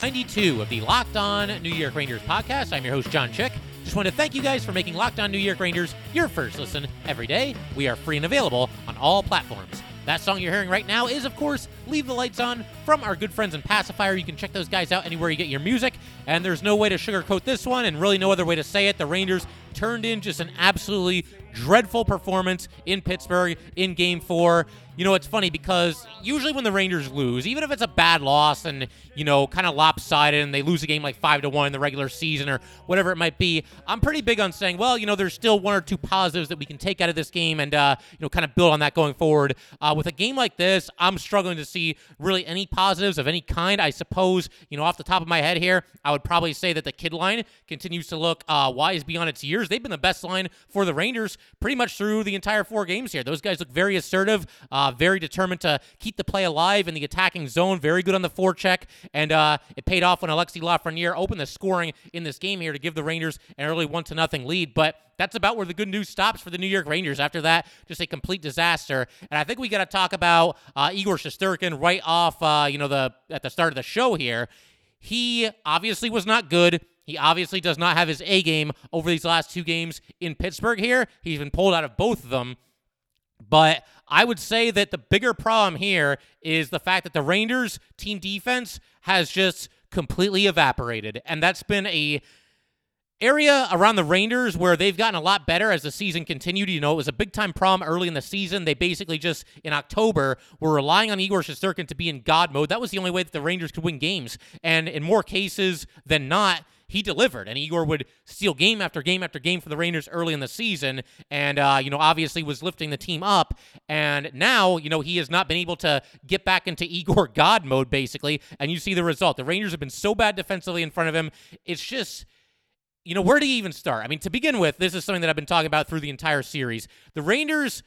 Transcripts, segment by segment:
92 of the Locked On New York Rangers podcast. I'm your host, John Chick. Just want to thank you guys for making Locked On New York Rangers your first listen every day. We are free and available on all platforms. That song you're hearing right now is, of course, Leave the Lights On from our good friends in Pacifier. You can check those guys out anywhere you get your music. And there's no way to sugarcoat this one, and really no other way to say it. The Rangers turned in just an absolutely dreadful performance in Pittsburgh in game four. You know, it's funny because usually when the Rangers lose, even if it's a bad loss and, you know, kind of lopsided and they lose a game like 5 to 1 in the regular season or whatever it might be, I'm pretty big on saying, well, you know, there's still one or two positives that we can take out of this game and, uh, you know, kind of build on that going forward. Uh, with a game like this, I'm struggling to see really any positives of any kind. I suppose, you know, off the top of my head here, I would probably say that the kid line continues to look uh, wise beyond its years. They've been the best line for the Rangers pretty much through the entire four games here. Those guys look very assertive. Uh, very determined to keep the play alive in the attacking zone. Very good on the forecheck, and uh, it paid off when Alexi Lafreniere opened the scoring in this game here to give the Rangers an early one to nothing lead. But that's about where the good news stops for the New York Rangers. After that, just a complete disaster. And I think we got to talk about uh, Igor Shesterkin right off, uh, you know, the at the start of the show here. He obviously was not good. He obviously does not have his A game over these last two games in Pittsburgh here. He's been pulled out of both of them. But I would say that the bigger problem here is the fact that the Rangers team defense has just completely evaporated. And that's been a area around the Rangers where they've gotten a lot better as the season continued. You know, it was a big time problem early in the season. They basically just in October were relying on Igor Shesterkin to be in God mode. That was the only way that the Rangers could win games. And in more cases than not, he delivered, and Igor would steal game after game after game for the Rangers early in the season, and uh, you know obviously was lifting the team up. And now you know he has not been able to get back into Igor God mode basically, and you see the result. The Rangers have been so bad defensively in front of him. It's just you know, where do you even start? I mean, to begin with, this is something that I've been talking about through the entire series. The Rangers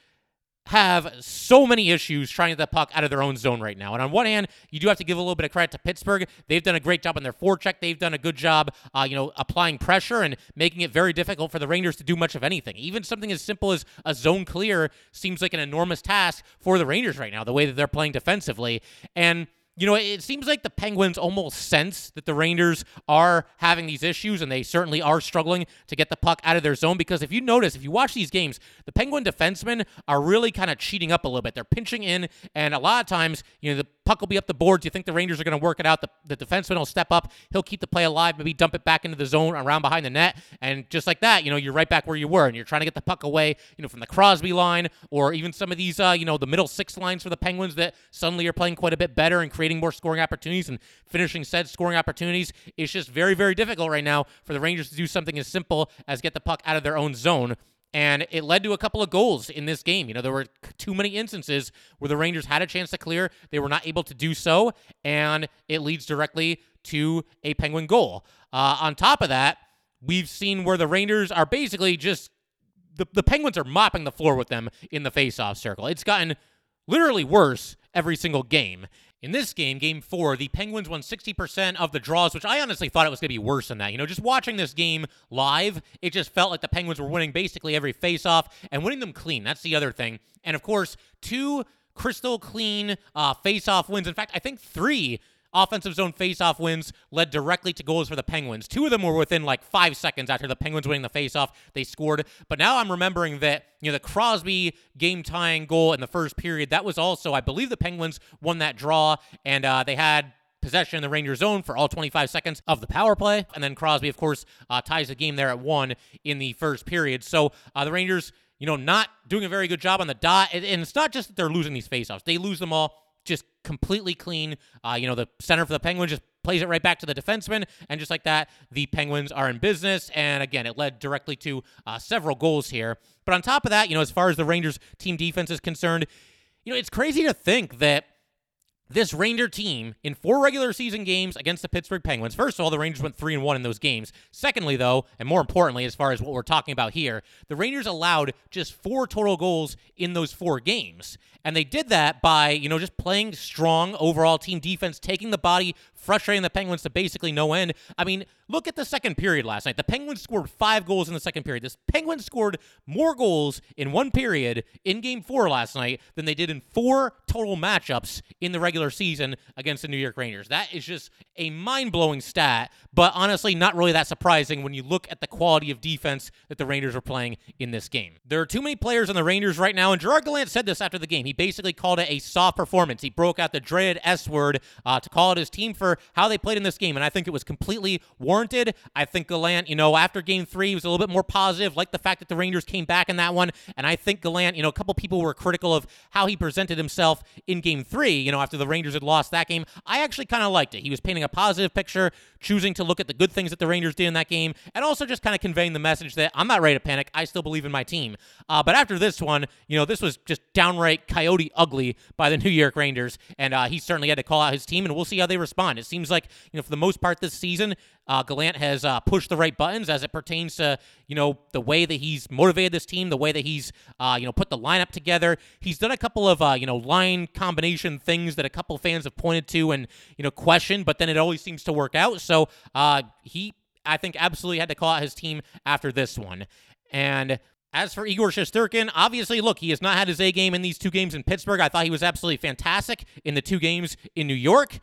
have so many issues trying to get the puck out of their own zone right now. And on one hand, you do have to give a little bit of credit to Pittsburgh. They've done a great job on their forecheck. They've done a good job, uh, you know, applying pressure and making it very difficult for the Rangers to do much of anything. Even something as simple as a zone clear seems like an enormous task for the Rangers right now, the way that they're playing defensively. And you know, it seems like the Penguins almost sense that the Rangers are having these issues, and they certainly are struggling to get the puck out of their zone. Because if you notice, if you watch these games, the Penguin defensemen are really kind of cheating up a little bit. They're pinching in, and a lot of times, you know, the puck will be up the boards. You think the Rangers are going to work it out. The, the defenseman will step up. He'll keep the play alive, maybe dump it back into the zone around behind the net. And just like that, you know, you're right back where you were, and you're trying to get the puck away, you know, from the Crosby line or even some of these, uh, you know, the middle six lines for the Penguins that suddenly are playing quite a bit better and creating more scoring opportunities and finishing said scoring opportunities. It's just very, very difficult right now for the Rangers to do something as simple as get the puck out of their own zone. And it led to a couple of goals in this game. You know, there were too many instances where the Rangers had a chance to clear. They were not able to do so. And it leads directly to a Penguin goal. Uh, on top of that, we've seen where the Rangers are basically just the, the Penguins are mopping the floor with them in the faceoff circle. It's gotten literally worse every single game. In this game, game four, the Penguins won 60% of the draws, which I honestly thought it was going to be worse than that. You know, just watching this game live, it just felt like the Penguins were winning basically every faceoff and winning them clean. That's the other thing. And of course, two crystal clean uh, faceoff wins. In fact, I think three offensive zone faceoff wins led directly to goals for the Penguins. Two of them were within like five seconds after the Penguins winning the faceoff. They scored. But now I'm remembering that, you know, the Crosby game tying goal in the first period, that was also, I believe the Penguins won that draw, and uh, they had possession in the Rangers zone for all 25 seconds of the power play. And then Crosby, of course, uh, ties the game there at one in the first period. So uh, the Rangers, you know, not doing a very good job on the dot. And it's not just that they're losing these faceoffs, they lose them all just completely clean. Uh, you know, the center for the Penguins just plays it right back to the defenseman, and just like that, the Penguins are in business. And again, it led directly to uh, several goals here. But on top of that, you know, as far as the Rangers team defense is concerned, you know, it's crazy to think that this Ranger team in four regular season games against the Pittsburgh Penguins. First of all, the Rangers went 3 and 1 in those games. Secondly, though, and more importantly as far as what we're talking about here, the Rangers allowed just four total goals in those four games. And they did that by, you know, just playing strong overall team defense, taking the body frustrating the Penguins to basically no end. I mean, look at the second period last night. The Penguins scored five goals in the second period. This Penguins scored more goals in one period in game four last night than they did in four total matchups in the regular season against the New York Rangers. That is just a mind blowing stat, but honestly, not really that surprising when you look at the quality of defense that the Rangers are playing in this game. There are too many players on the Rangers right now, and Gerard Gallant said this after the game. He basically called it a soft performance. He broke out the dreaded S word uh, to call out his team for how they played in this game, and I think it was completely warranted. I think Gallant, you know, after game three, he was a little bit more positive, like the fact that the Rangers came back in that one, and I think Gallant, you know, a couple people were critical of how he presented himself in game three, you know, after the Rangers had lost that game. I actually kind of liked it. He was painting a positive picture, choosing to look at the good things that the Rangers did in that game, and also just kind of conveying the message that I'm not ready to panic. I still believe in my team. Uh, but after this one, you know, this was just downright coyote ugly by the New York Rangers, and uh, he certainly had to call out his team, and we'll see how they respond. It seems like, you know, for the most part this season, uh, Gallant has uh, pushed the right buttons as it pertains to you know the way that he's motivated this team, the way that he's uh, you know put the lineup together. He's done a couple of uh, you know line combination things that a couple fans have pointed to and you know questioned, but then it always seems to work out. So uh, he, I think, absolutely had to call out his team after this one. And as for Igor Shesterkin, obviously, look, he has not had his A game in these two games in Pittsburgh. I thought he was absolutely fantastic in the two games in New York,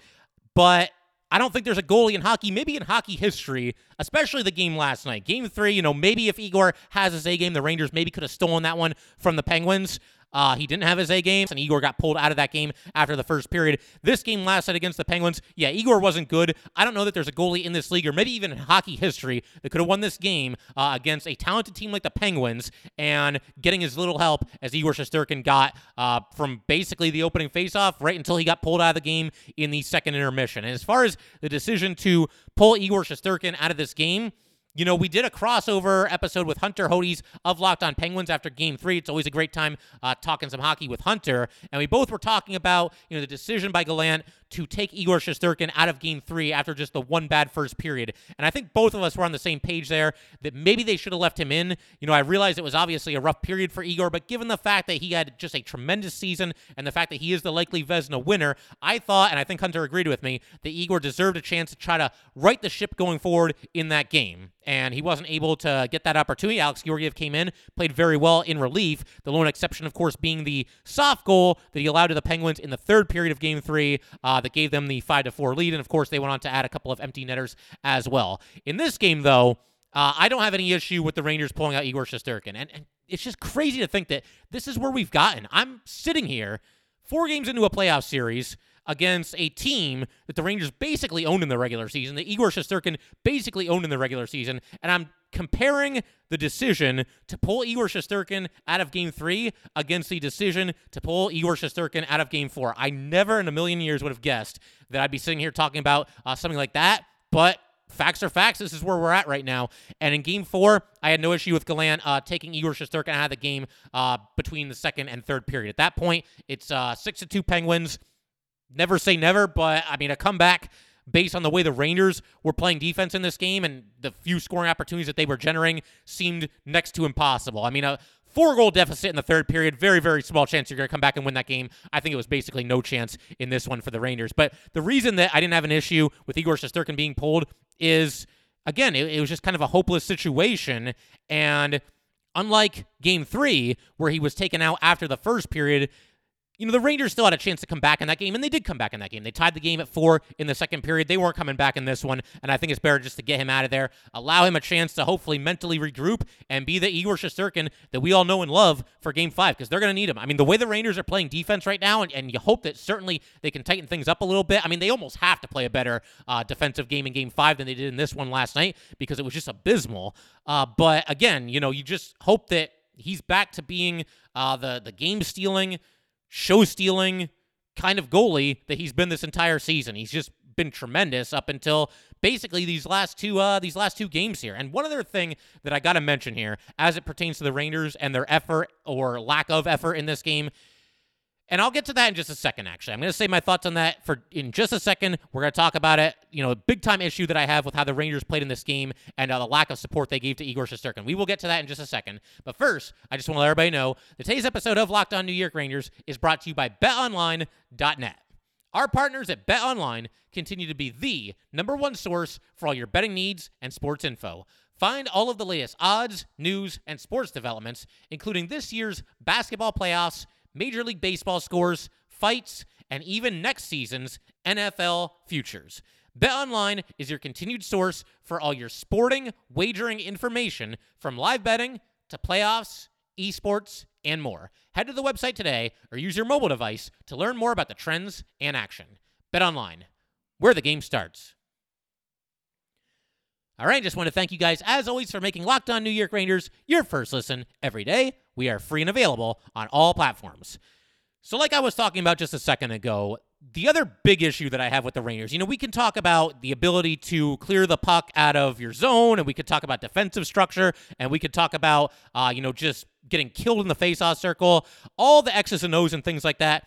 but I don't think there's a goalie in hockey, maybe in hockey history, especially the game last night. Game three, you know, maybe if Igor has his A game, the Rangers maybe could have stolen that one from the Penguins. Uh, he didn't have his A game, and Igor got pulled out of that game after the first period. This game last night against the Penguins, yeah, Igor wasn't good. I don't know that there's a goalie in this league, or maybe even in hockey history, that could have won this game uh, against a talented team like the Penguins and getting as little help as Igor Shesterkin got uh, from basically the opening faceoff right until he got pulled out of the game in the second intermission. And as far as the decision to pull Igor Shesterkin out of this game, you know, we did a crossover episode with Hunter Hodes of Locked On Penguins after Game Three. It's always a great time uh, talking some hockey with Hunter, and we both were talking about you know the decision by Gallant to take Igor Shesterkin out of Game Three after just the one bad first period. And I think both of us were on the same page there that maybe they should have left him in. You know, I realized it was obviously a rough period for Igor, but given the fact that he had just a tremendous season and the fact that he is the likely Vezina winner, I thought, and I think Hunter agreed with me, that Igor deserved a chance to try to right the ship going forward in that game and he wasn't able to get that opportunity. Alex Georgiev came in, played very well in relief. The lone exception, of course, being the soft goal that he allowed to the Penguins in the third period of Game Three uh, that gave them the five to four lead, and of course they went on to add a couple of empty netters as well. In this game, though, uh, I don't have any issue with the Rangers pulling out Igor Shesterkin, and, and it's just crazy to think that this is where we've gotten. I'm sitting here four games into a playoff series against a team that the Rangers basically owned in the regular season, that Igor Shesterkin basically owned in the regular season, and I'm comparing the decision to pull Igor Shesterkin out of game three against the decision to pull Igor Shesterkin out of game four. I never in a million years would have guessed that I'd be sitting here talking about uh, something like that, but facts are facts. This is where we're at right now. And in game four, I had no issue with Gallant uh, taking Igor Shesterkin out of the game uh, between the second and third period. At that point, it's uh, six to two Penguins never say never, but I mean, a comeback based on the way the Rangers were playing defense in this game and the few scoring opportunities that they were generating seemed next to impossible. I mean, a four goal deficit in the third period, very, very small chance you're going to come back and win that game. I think it was basically no chance in this one for the Rangers. But the reason that I didn't have an issue with Igor Shesterkin being pulled is, again, it, it was just kind of a hopeless situation. And unlike game three, where he was taken out after the first period, you know, the Rangers still had a chance to come back in that game, and they did come back in that game. They tied the game at four in the second period. They weren't coming back in this one, and I think it's better just to get him out of there, allow him a chance to hopefully mentally regroup and be the Igor Shesterkin that we all know and love for game five, because they're going to need him. I mean, the way the Rangers are playing defense right now, and, and you hope that certainly they can tighten things up a little bit. I mean, they almost have to play a better uh, defensive game in game five than they did in this one last night because it was just abysmal. Uh, but again, you know, you just hope that he's back to being uh, the, the game stealing, show stealing kind of goalie that he's been this entire season. He's just been tremendous up until basically these last two uh these last two games here. And one other thing that I got to mention here as it pertains to the Rangers and their effort or lack of effort in this game and I'll get to that in just a second, actually. I'm going to say my thoughts on that for in just a second. We're going to talk about it. You know, a big time issue that I have with how the Rangers played in this game and uh, the lack of support they gave to Igor Shesterkin. We will get to that in just a second. But first, I just want to let everybody know that today's episode of Locked On New York Rangers is brought to you by BetOnline.net. Our partners at BetOnline continue to be the number one source for all your betting needs and sports info. Find all of the latest odds, news, and sports developments, including this year's basketball playoffs Major League Baseball scores, fights, and even next season's NFL futures. BetOnline is your continued source for all your sporting wagering information from live betting to playoffs, esports, and more. Head to the website today or use your mobile device to learn more about the trends and action. BetOnline, where the game starts. All right, just want to thank you guys, as always, for making Locked On New York Rangers your first listen every day. We are free and available on all platforms. So, like I was talking about just a second ago, the other big issue that I have with the Rangers, you know, we can talk about the ability to clear the puck out of your zone, and we could talk about defensive structure, and we could talk about, uh, you know, just getting killed in the faceoff circle, all the X's and O's and things like that.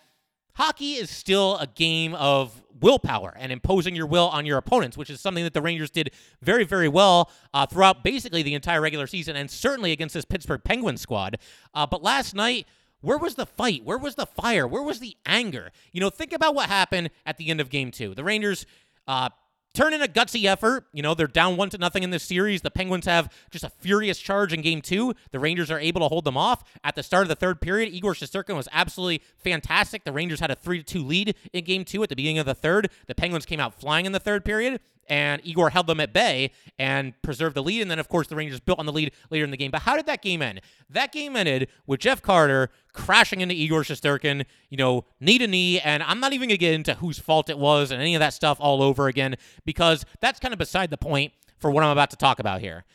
Hockey is still a game of willpower and imposing your will on your opponents, which is something that the Rangers did very, very well uh, throughout basically the entire regular season and certainly against this Pittsburgh Penguins squad. Uh, but last night, where was the fight? Where was the fire? Where was the anger? You know, think about what happened at the end of game two. The Rangers uh, turn in a gutsy effort. You know, they're down one to nothing in this series. The Penguins have just a furious charge in game two. The Rangers are able to hold them off. At the start of the third period, Igor Shesterkin was absolutely fantastic. The Rangers had a 3 to 2 lead in game two at the beginning of the third. The Penguins came out flying in the third period and Igor held them at bay and preserved the lead. And then, of course, the Rangers built on the lead later in the game. But how did that game end? That game ended with Jeff Carter crashing into Igor Shesterkin, you know, knee to knee. And I'm not even going to get into whose fault it was and any of that stuff all over again because that's kind of beside the point for what I'm about to talk about here.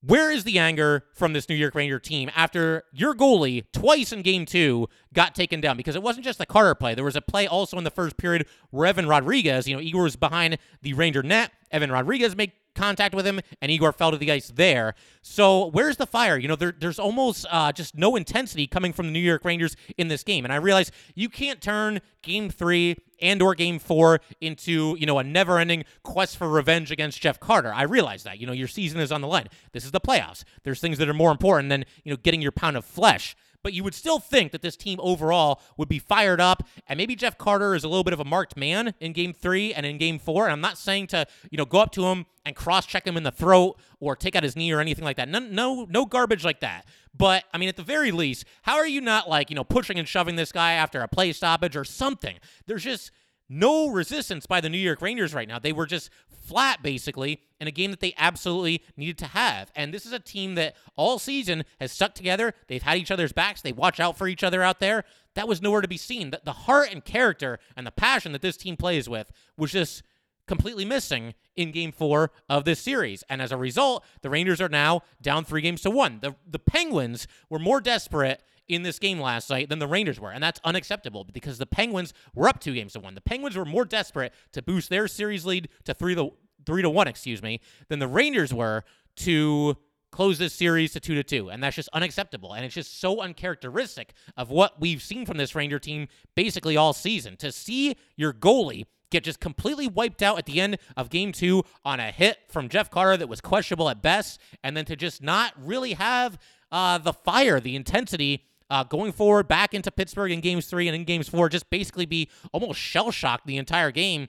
Where is the anger from this New York Ranger team after your goalie twice in game two got taken down? Because it wasn't just the Carter play. There was a play also in the first period where Evan Rodrigues, you know, Igor was behind the Ranger net. Evan Rodrigues made contact with him, and Igor fell to the ice there. So where's the fire? You know, there, there's almost uh, just no intensity coming from the New York Rangers in this game. And I realize you can't turn Game Three and or Game Four into you know a never-ending quest for revenge against Jeff Carter. I realize that. You know, your season is on the line. This is the playoffs. There's things that are more important than you know getting your pound of flesh but you would still think that this team overall would be fired up. And maybe Jeff Carter is a little bit of a marked man in game three and in game four. And I'm not saying to, you know, go up to him and cross check him in the throat or take out his knee or anything like that. No, no, no garbage like that. But I mean, at the very least, how are you not like, you know, pushing and shoving this guy after a play stoppage or something? There's just no resistance by the New York Rangers right now. They were just flat, basically, in a game that they absolutely needed to have. And this is a team that all season has stuck together. They've had each other's backs. They watch out for each other out there. That was nowhere to be seen. The, the heart and character and the passion that this team plays with was just completely missing in game four of this series. And as a result, the Rangers are now down three games to one. The, the Penguins were more desperate in this game last night than the Rangers were. And that's unacceptable because the Penguins were up two games to one. The Penguins were more desperate to boost their series lead to three to three to one, excuse me, than the Rangers were to close this series to two to two. And that's just unacceptable. And it's just so uncharacteristic of what we've seen from this Ranger team basically all season. To see your goalie get just completely wiped out at the end of game two on a hit from Jeff Carter that was questionable at best, and then to just not really have uh, the fire, the intensity uh, going forward back into Pittsburgh in games three and in games four, just basically be almost shell shocked the entire game.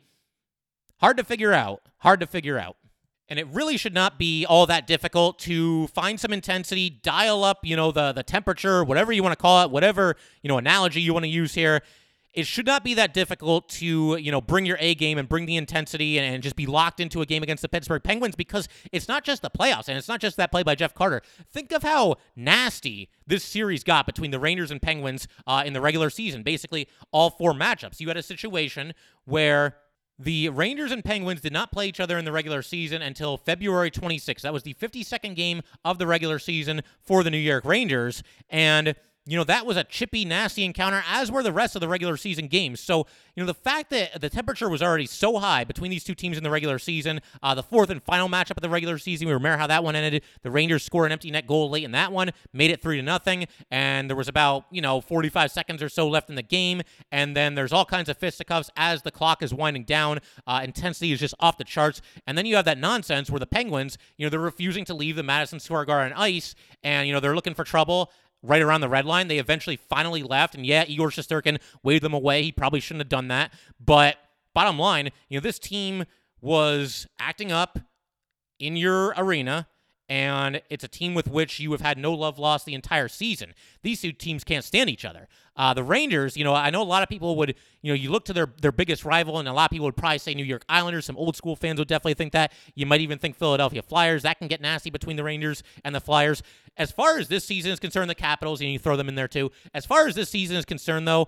Hard to figure out. Hard to figure out. And it really should not be all that difficult to find some intensity, dial up, you know, the the temperature, whatever you want to call it, whatever, you know, analogy you want to use here, it should not be that difficult to you know bring your A game and bring the intensity and, and, just be locked into a game against the Pittsburgh Penguins because it's not just the playoffs and it's not just that play by Jeff Carter. Think of how nasty this series got between the Rangers and Penguins uh, in the regular season. Basically, all four matchups. You had a situation where the Rangers and Penguins did not play each other in the regular season until February 26th. That was the 52nd game of the regular season for the New York Rangers and you know, that was a chippy, nasty encounter, as were the rest of the regular season games. So, you know, the fact that the temperature was already so high between these two teams in the regular season, uh, the fourth and final matchup of the regular season, we remember how that one ended. The Rangers scored an empty net goal late in that one, made it three to nothing, and there was about, you know, 45 seconds or so left in the game. And then there's all kinds of fisticuffs as the clock is winding down. Uh, intensity is just off the charts. And then you have that nonsense where the Penguins, you know, they're refusing to leave the Madison Square Garden ice, and, you know, they're looking for trouble right around the red line. They eventually finally left, and yeah, Igor Shesterkin waved them away. He probably shouldn't have done that. But bottom line, you know, this team was acting up in your arena, and it's a team with which you have had no love lost the entire season. These two teams can't stand each other. Uh, the Rangers, you know, I know a lot of people would, you know, you look to their their biggest rival, and a lot of people would probably say New York Islanders. Some old school fans would definitely think that. You might even think Philadelphia Flyers. That can get nasty between the Rangers and the Flyers. As far as this season is concerned, the Capitals, and you throw them in there too. As far as this season is concerned, though,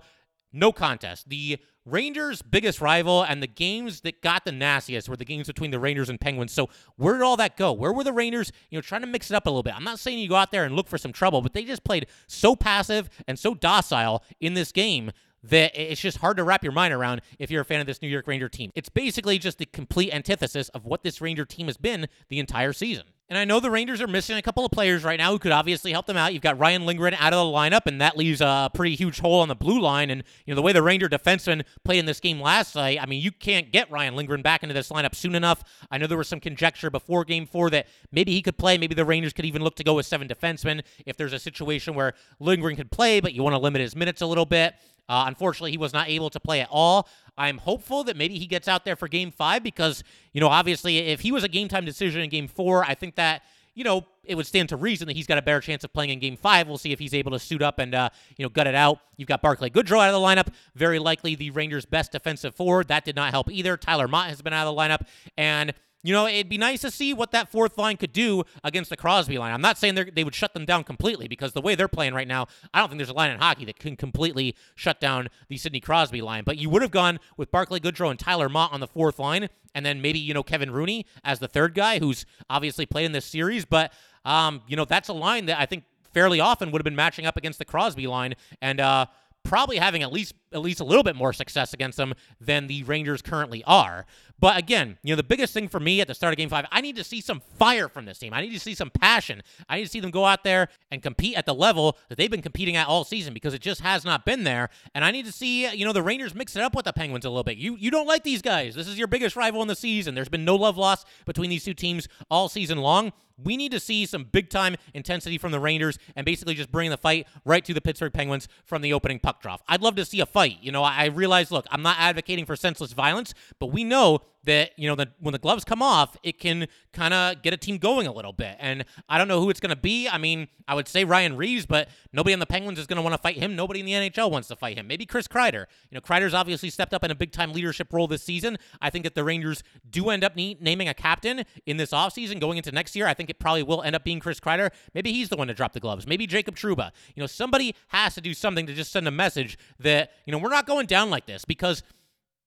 no contest. The Rangers' biggest rival and the games that got the nastiest were the games between the Rangers and Penguins. So where did all that go? Where were the Rangers, you know, trying to mix it up a little bit? I'm not saying you go out there and look for some trouble, but they just played so passive and so docile in this game that it's just hard to wrap your mind around if you're a fan of this New York Ranger team. It's basically just the complete antithesis of what this Ranger team has been the entire season. And I know the Rangers are missing a couple of players right now who could obviously help them out. You've got Ryan Lindgren out of the lineup, and that leaves a pretty huge hole on the blue line. And, you know, the way the Ranger defenseman played in this game last night, I mean, you can't get Ryan Lindgren back into this lineup soon enough. I know there was some conjecture before game four that maybe he could play. Maybe the Rangers could even look to go with seven defensemen if there's a situation where Lindgren could play, but you want to limit his minutes a little bit. Uh, unfortunately, he was not able to play at all. I'm hopeful that maybe he gets out there for game five because, you know, obviously, if he was a game time decision in game four, I think that you know, it would stand to reason that he's got a better chance of playing in game five. We'll see if he's able to suit up and, uh, you know, gut it out. You've got Barclay Goodrow out of the lineup, very likely the Rangers' best defensive forward. That did not help either. Tyler Motte has been out of the lineup. And you know, it'd be nice to see what that fourth line could do against the Crosby line. I'm not saying they would shut them down completely because the way they're playing right now, I don't think there's a line in hockey that can completely shut down the Sidney Crosby line. But you would have gone with Barclay Goodrow and Tyler Motte on the fourth line, and then maybe, you know, Kevin Rooney as the third guy who's obviously played in this series. But, um, you know, that's a line that I think fairly often would have been matching up against the Crosby line. And, uh, probably having at least at least a little bit more success against them than the Rangers currently are. But again, you know, the biggest thing for me at the start of game five, I need to see some fire from this team. I need to see some passion. I need to see them go out there and compete at the level that they've been competing at all season because it just has not been there. And I need to see, you know, the Rangers mix it up with the Penguins a little bit. You you don't like these guys. This is your biggest rival in the season. There's been no love lost between these two teams all season long. We need to see some big time intensity from the Rangers and basically just bring the fight right to the Pittsburgh Penguins from the opening puck drop. I'd love to see a fight. You know, I realize, look, I'm not advocating for senseless violence, but we know that you know that when the gloves come off, it can kind of get a team going a little bit. And I don't know who it's going to be. I mean, I would say Ryan Reaves, but nobody on the Penguins is going to want to fight him. Nobody in the NHL wants to fight him. Maybe Chris Kreider. You know, Kreider's obviously stepped up in a big time leadership role this season. I think that the Rangers do end up ne- naming a captain in this offseason going into next year. I think it probably will end up being Chris Kreider. Maybe he's the one to drop the gloves. Maybe Jacob Trouba. You know, somebody has to do something to just send a message that you know we're not going down like this because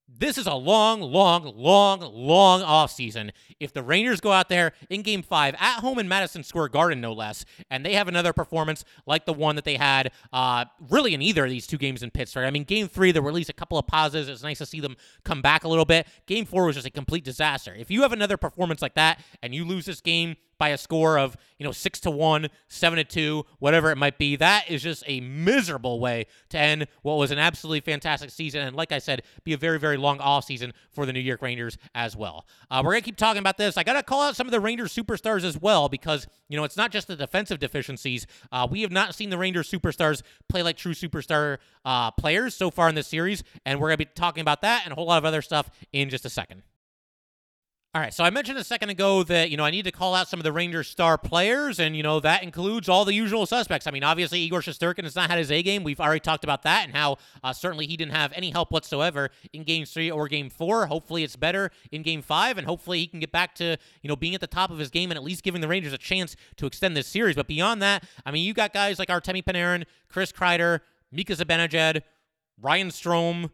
this is a long, long, long, long offseason. If the Rangers go out there in game five at home in Madison Square Garden, no less, and they have another performance like the one that they had uh, really in either of these two games in Pittsburgh. I mean, game three, there were at least a couple of pauses. It's nice to see them come back a little bit. Game four was just a complete disaster. If you have another performance like that and you lose this game by a score of you know six to one, seven to two, whatever it might be. That is just a miserable way to end what was an absolutely fantastic season, and like I said, be a very very long off season for the New York Rangers as well. Uh, we're gonna keep talking about this. I gotta call out some of the Rangers superstars as well because you know it's not just the defensive deficiencies. Uh, we have not seen the Rangers superstars play like true superstar uh, players so far in this series, and we're gonna be talking about that and a whole lot of other stuff in just a second. All right, so I mentioned a second ago that, you know, I need to call out some of the Rangers star players, and, you know, that includes all the usual suspects. I mean, obviously, Igor Shesterkin has not had his A game. We've already talked about that and how uh, certainly he didn't have any help whatsoever in game three or game four. Hopefully, it's better in game five, and hopefully, he can get back to, you know, being at the top of his game and at least giving the Rangers a chance to extend this series. But beyond that, I mean, you got guys like Artemi Panarin, Chris Kreider, Mika Zibanejad, Ryan Strome,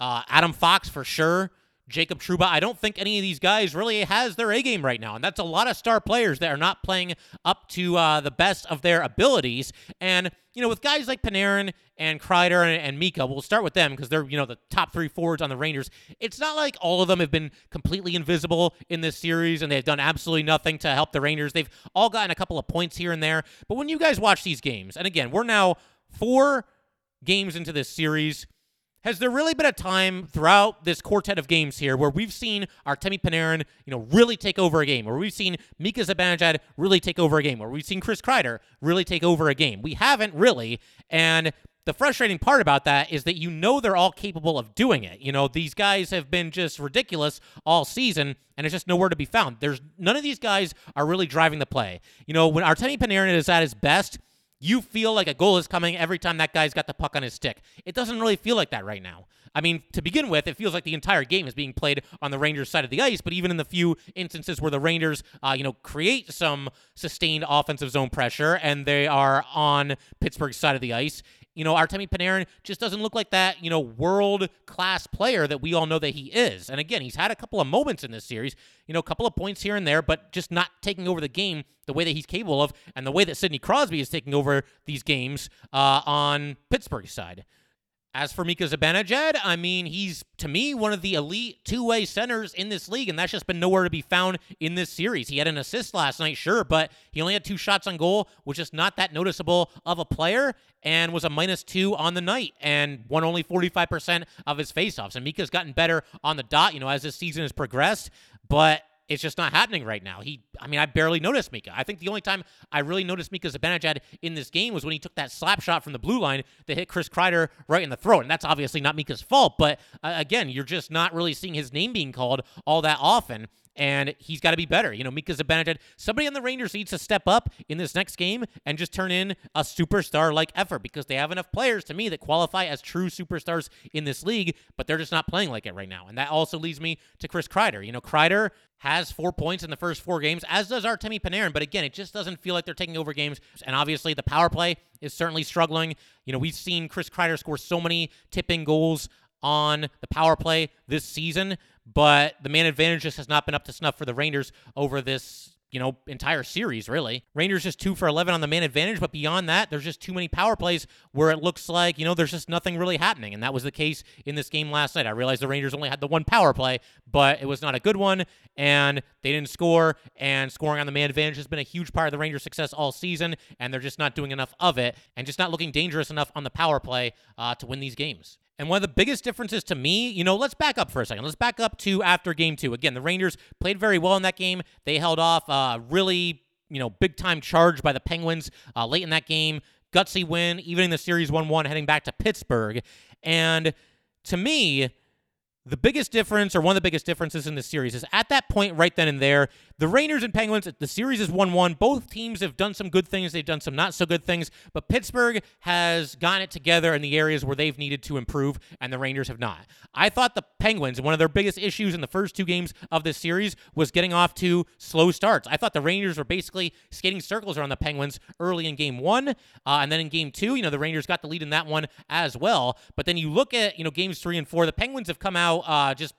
uh, Adam Fox for sure. Jacob Trouba. I don't think any of these guys really has their A game right now, and that's a lot of star players that are not playing up to uh, the best of their abilities. And you know, with guys like Panarin and Kreider and, and Mika, we'll start with them because they're you know the top three forwards on the Rangers. It's not like all of them have been completely invisible in this series and they've done absolutely nothing to help the Rangers. They've all gotten a couple of points here and there. But when you guys watch these games, and again, we're now four games into this series. Has there really been a time throughout this quartet of games here where we've seen Artemi Panarin, you know, really take over a game, where we've seen Mika Zibanejad really take over a game, where we've seen Chris Kreider really take over a game? We haven't really, and the frustrating part about that is that you know they're all capable of doing it. You know, these guys have been just ridiculous all season, and it's just nowhere to be found. There's none of these guys are really driving the play. You know, when Artemi Panarin is at his best, you feel like a goal is coming every time that guy's got the puck on his stick. It doesn't really feel like that right now. I mean, to begin with, it feels like the entire game is being played on the Rangers' side of the ice. But even in the few instances where the Rangers, uh, you know, create some sustained offensive zone pressure and they are on Pittsburgh's side of the ice, you know, Artemi Panarin just doesn't look like that, you know, world class player that we all know that he is. And again, he's had a couple of moments in this series, you know, a couple of points here and there, but just not taking over the game the way that he's capable of and the way that Sidney Crosby is taking over these games uh, on Pittsburgh's side. As for Mika Zibanejad, I mean, he's to me one of the elite two-way centers in this league, and that's just been nowhere to be found in this series. He had an assist last night, sure, but he only had two shots on goal, which is not that noticeable of a player, and was a minus two on the night, and won only 45% of his faceoffs. And Mika's gotten better on the dot, you know, as this season has progressed, but it's just not happening right now. He, I mean, I barely noticed Mika. I think the only time I really noticed Mika Zibanejad in this game was when he took that slap shot from the blue line that hit Chris Kreider right in the throat, and that's obviously not Mika's fault. But uh, again, you're just not really seeing his name being called all that often and he's got to be better. You know, Mika Zibanejad, somebody on the Rangers needs to step up in this next game and just turn in a superstar like effort because they have enough players to me that qualify as true superstars in this league, but they're just not playing like it right now. And that also leads me to Chris Kreider. You know, Kreider has four points in the first four games, as does Artemi Panarin. But again, it just doesn't feel like they're taking over games. And obviously, the power play is certainly struggling. You know, we've seen Chris Kreider score so many tipping goals on the power play this season, but the man advantage just has not been up to snuff for the Rangers over this you know, entire series, really. Rangers just two for 11 on the man advantage, but beyond that, there's just too many power plays where it looks like, you know, there's just nothing really happening. And that was the case in this game last night. I realized the Rangers only had the one power play, but it was not a good one, and they didn't score. And scoring on the man advantage has been a huge part of the Rangers' success all season, and they're just not doing enough of it and just not looking dangerous enough on the power play uh, to win these games. And one of the biggest differences to me, you know, let's back up for a second. Let's back up to after game two. Again, the Rangers played very well in that game. They held off uh, really, you know, big time charge by the Penguins uh, late in that game. Gutsy win, even in the series 1 1, heading back to Pittsburgh. And to me, the biggest difference, or one of the biggest differences in the series, is at that point right then and there, the Rangers and Penguins, the series is 1 1. Both teams have done some good things, they've done some not so good things, but Pittsburgh has gotten it together in the areas where they've needed to improve, and the Rangers have not. I thought the Penguins, one of their biggest issues in the first two games of this series, was getting off to slow starts. I thought the Rangers were basically skating circles around the Penguins early in game one, uh, and then in game two, you know, the Rangers got the lead in that one as well. But then you look at, you know, games three and four, the Penguins have come out uh, just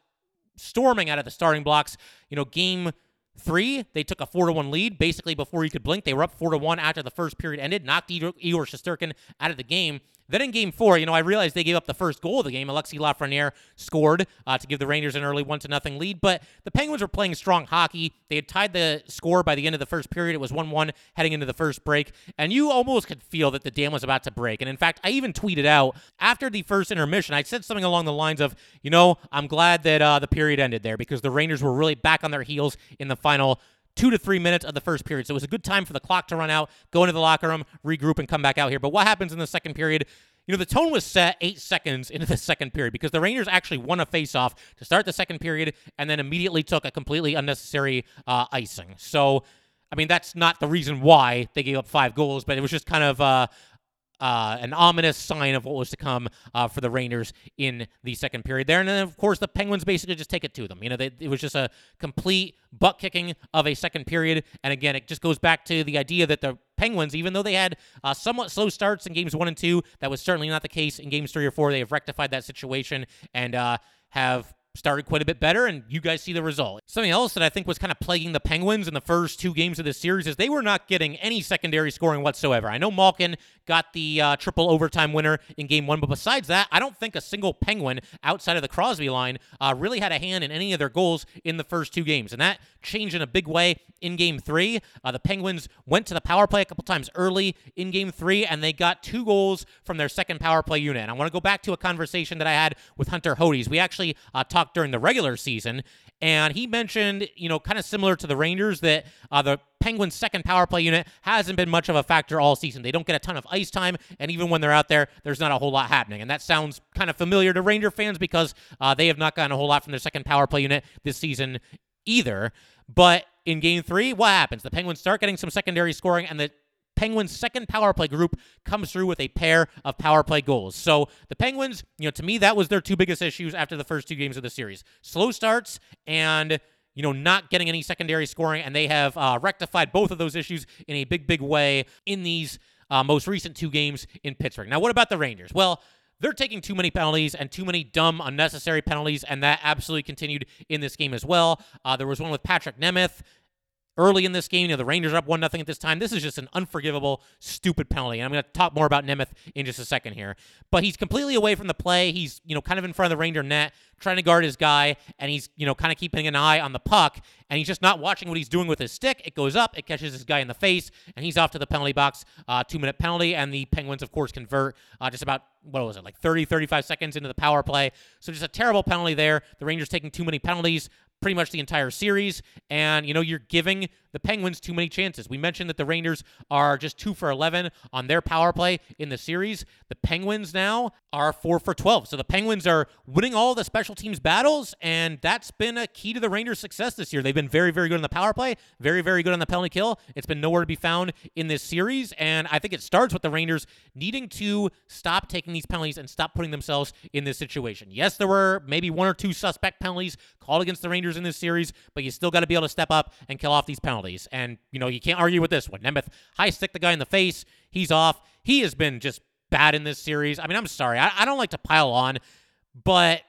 storming out of the starting blocks. You know, game Three, they took a four to one lead basically before you could blink. They were up four to one after the first period ended, knocked Igor, Shesterkin out of the game. Then in game four, you know, I realized they gave up the first goal of the game. Alexi Lafreniere scored uh, to give the Rangers an early one to nothing lead, but the Penguins were playing strong hockey. They had tied the score by the end of the first period. It was 1 1 heading into the first break, and you almost could feel that the dam was about to break. And in fact, I even tweeted out after the first intermission, I said something along the lines of, you know, I'm glad that uh, the period ended there because the Rangers were really back on their heels in the final two to three minutes of the first period. So it was a good time for the clock to run out, go into the locker room, regroup, and come back out here. But what happens in the second period? You know, the tone was set eight seconds into the second period because the Rangers actually won a faceoff to start the second period and then immediately took a completely unnecessary uh, icing. So, I mean, that's not the reason why they gave up five goals, but it was just kind of uh, uh, an ominous sign of what was to come uh, for the Rangers in the second period there. And then, of course, the Penguins basically just take it to them. You know, they, it was just a complete butt kicking of a second period. And again, it just goes back to the idea that the Penguins, even though they had uh, somewhat slow starts in games one and two, that was certainly not the case in games three or four. They have rectified that situation and uh, have started quite a bit better, and you guys see the result. Something else that I think was kind of plaguing the Penguins in the first two games of this series is they were not getting any secondary scoring whatsoever. I know Malkin got the uh, triple overtime winner in game one, but besides that, I don't think a single Penguin outside of the Crosby line uh, really had a hand in any of their goals in the first two games, and that changed in a big way in game three. Uh, the Penguins went to the power play a couple times early in game three, and they got two goals from their second power play unit. And I want to go back to a conversation that I had with Hunter Hodes. We actually uh, talked during the regular season. And he mentioned, you know, kind of similar to the Rangers, that uh, the Penguins' second power play unit hasn't been much of a factor all season. They don't get a ton of ice time, and even when they're out there, there's not a whole lot happening. And that sounds kind of familiar to Ranger fans because uh, they have not gotten a whole lot from their second power play unit this season either. But in game three, what happens? The Penguins start getting some secondary scoring, and the Penguins' second power play group comes through with a pair of power play goals. So the Penguins, you know, to me, that was their two biggest issues after the first two games of the series slow starts and. You know, not getting any secondary scoring, and they have uh, rectified both of those issues in a big, big way in these uh, most recent two games in Pittsburgh. Now, what about the Rangers? Well, they're taking too many penalties and too many dumb, unnecessary penalties, and that absolutely continued in this game as well. Uh, there was one with Patrik Nemeth early in this game. You know, the Rangers are up 1 nothing at this time. This is just an unforgivable, stupid penalty. And I'm going to talk more about Nemeth in just a second here. But he's completely away from the play. He's, you know, kind of in front of the Ranger net, trying to guard his guy, and he's, you know, kind of keeping an eye on the puck, and he's just not watching what he's doing with his stick. It goes up, it catches this guy in the face, and he's off to the penalty box. Uh, two minute penalty, and the Penguins, of course, convert uh, just about, what was it, like 30, 35 seconds into the power play. So just a terrible penalty there. The Rangers taking too many penalties pretty much the entire series. And, you know, you're giving the Penguins too many chances. We mentioned that the Rangers are just 2 for 11 on their power play in the series. The Penguins now are 4 for 12. So the Penguins are winning all the special teams battles, and that's been a key to the Rangers' success this year. They've been very, very good on the power play, very, very good on the penalty kill. It's been nowhere to be found in this series, and I think it starts with the Rangers needing to stop taking these penalties and stop putting themselves in this situation. Yes, there were maybe one or two suspect penalties called against the Rangers in this series, but you still got to be able to step up and kill off these penalties. And, you know, you can't argue with this one. Nemeth high stick the guy in the face. He's off. He has been just bad in this series. I mean, I'm sorry. I, I don't like to pile on, but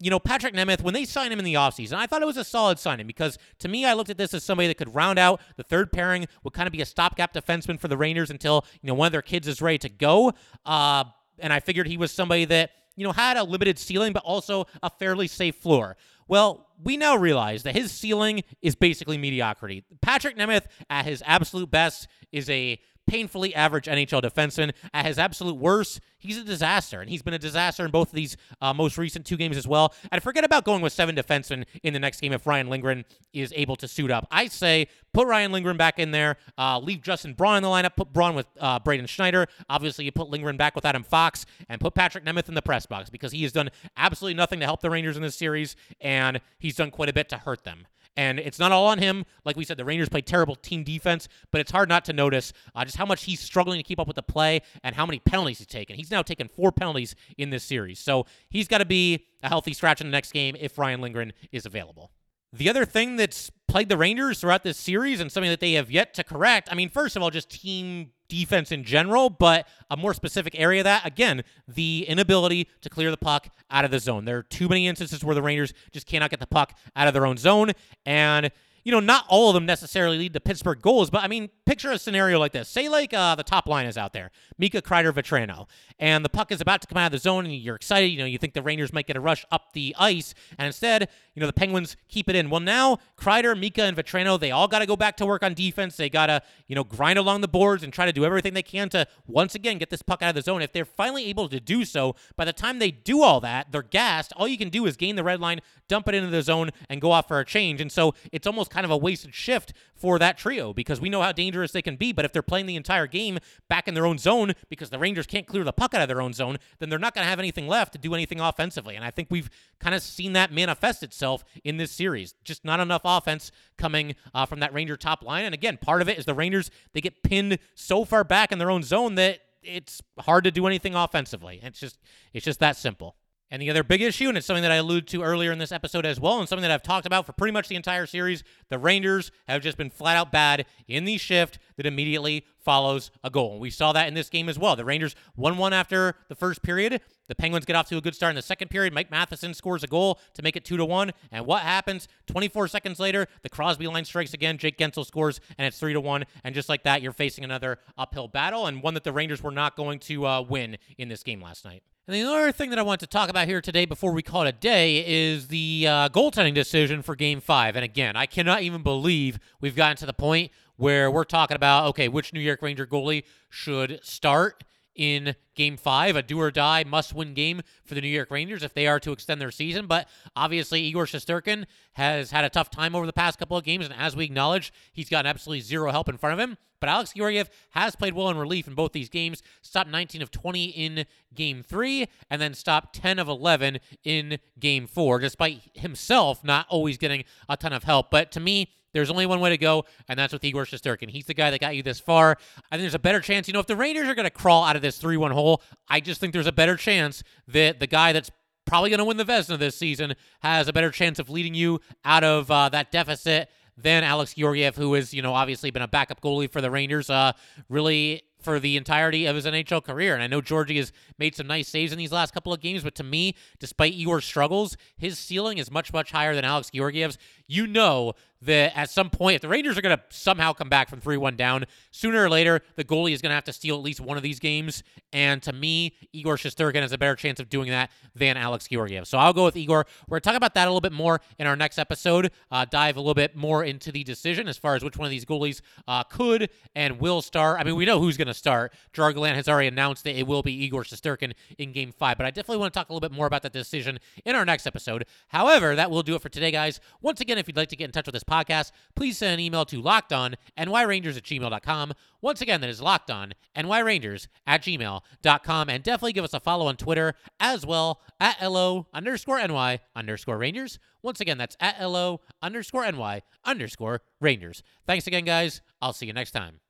you know, Patrik Nemeth, when they signed him in the offseason, I thought it was a solid signing because to me, I looked at this as somebody that could round out the third pairing, would kind of be a stopgap defenseman for the Rangers until, you know, one of their kids is ready to go. Uh, and I figured he was somebody that, you know, had a limited ceiling, but also a fairly safe floor. Well, we now realize that his ceiling is basically mediocrity. Patrik Nemeth, at his absolute best, is a painfully average NHL defenseman. At his absolute worst, he's a disaster, and he's been a disaster in both of these uh, most recent two games as well. And forget about going with seven defensemen in the next game if Ryan Lindgren is able to suit up. I say put Ryan Lindgren back in there, uh, leave Justin Braun in the lineup, put Braun with uh, Braden Schneider. Obviously, you put Lindgren back with Adam Fox, and put Patrik Nemeth in the press box because he has done absolutely nothing to help the Rangers in this series, and he's done quite a bit to hurt them. And it's not all on him. Like we said, the Rangers play terrible team defense, but it's hard not to notice uh, just how much he's struggling to keep up with the play and how many penalties he's taken. He's now taken four penalties in this series. So he's got to be a healthy scratch in the next game if Ryan Lindgren is available. The other thing that's plagued the Rangers throughout this series and something that they have yet to correct, I mean, first of all, just team defense in general, but a more specific area of that, again, the inability to clear the puck out of the zone. There are too many instances where the Rangers just cannot get the puck out of their own zone. And you know, not all of them necessarily lead to Pittsburgh goals, but I mean, picture a scenario like this. Say, like, uh, the top line is out there, Mika Kreider Vatrano, and the puck is about to come out of the zone, and you're excited. You know, you think the Rangers might get a rush up the ice, and instead, you know, the Penguins keep it in. Well, now, Kreider, Mika, and Vatrano, they all got to go back to work on defense. They got to, you know, grind along the boards and try to do everything they can to, once again, get this puck out of the zone. If they're finally able to do so, by the time they do all that, they're gassed. All you can do is gain the red line, dump it into the zone, and go off for a change. And so it's almost kind of a wasted shift for that trio because we know how dangerous they can be. But if they're playing the entire game back in their own zone because the Rangers can't clear the puck out of their own zone, then they're not going to have anything left to do anything offensively. And I think we've kind of seen that manifest itself in this series. Just not enough offense coming uh, from that Ranger top line. And again, part of it is the Rangers, they get pinned so far back in their own zone that it's hard to do anything offensively. It's just it's just that simple. And the other big issue, and it's something that I alluded to earlier in this episode as well, and something that I've talked about for pretty much the entire series, the Rangers have just been flat out bad in the shift that immediately follows a goal. And we saw that in this game as well. The Rangers 1 1 after the first period. The Penguins get off to a good start in the second period. Mike Matheson scores a goal to make it 2 to 1. And what happens? 24 seconds later, the Crosby line strikes again. Jake Guentzel scores, and it's 3 to 1. And just like that, you're facing another uphill battle, and one that the Rangers were not going to uh, win in this game last night. And the other thing that I want to talk about here today before we call it a day is the uh, goaltending decision for Game 5. And again, I cannot even believe we've gotten to the point where we're talking about, okay, which New York Ranger goalie should start in game five, a do or die must win game for the New York Rangers if they are to extend their season. But obviously, Igor Shesterkin has had a tough time over the past couple of games. And as we acknowledge, he's gotten absolutely zero help in front of him. But Alex Georgiev has played well in relief in both these games, stopped 19 of 20 in game three, and then stopped 10 of 11 in game four, despite himself not always getting a ton of help. But to me, there's only one way to go, and that's with Igor Shesterkin. He's the guy that got you this far. I think there's a better chance. You know, if the Rangers are going to crawl out of this 3 1 hole, I just think there's a better chance that the guy that's probably going to win the Vezina this season has a better chance of leading you out of uh, that deficit than Alex Georgiev, who has, you know, obviously been a backup goalie for the Rangers. Uh, really for the entirety of his NHL career. And I know Georgie has made some nice saves in these last couple of games, but to me, despite Igor's struggles, his ceiling is much, much higher than Alex Georgiev's. You know that at some point, if the Rangers are going to somehow come back from 3 1 down, sooner or later, the goalie is going to have to steal at least one of these games. And to me, Igor Shesterkin has a better chance of doing that than Alex Georgiev. So I'll go with Igor. We're going to talk about that a little bit more in our next episode, uh, dive a little bit more into the decision as far as which one of these goalies uh, could and will start. I mean, we know who's going to start. Gerard has already announced that it will be Igor Shesterkin in game five, but I definitely want to talk a little bit more about that decision in our next episode. However, that will do it for today, guys. Once again, if you'd like to get in touch with this podcast, please send an email to lockedonnyrangers at gmail.com. Once again, that is lockedonnyrangers at gmail.com. And definitely give us a follow on Twitter as well at LO underscore NY underscore Rangers. Once again, that's at LO underscore NY underscore Rangers. Thanks again, guys. I'll see you next time.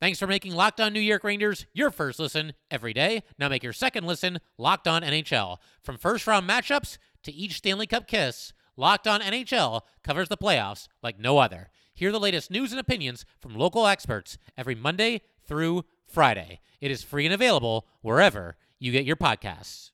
Thanks for making Locked On New York Rangers your first listen every day. Now make your second listen Locked On NHL. From first round matchups to each Stanley Cup kiss, Locked On NHL covers the playoffs like no other. Hear the latest news and opinions from local experts every Monday through Friday. It is free and available wherever you get your podcasts.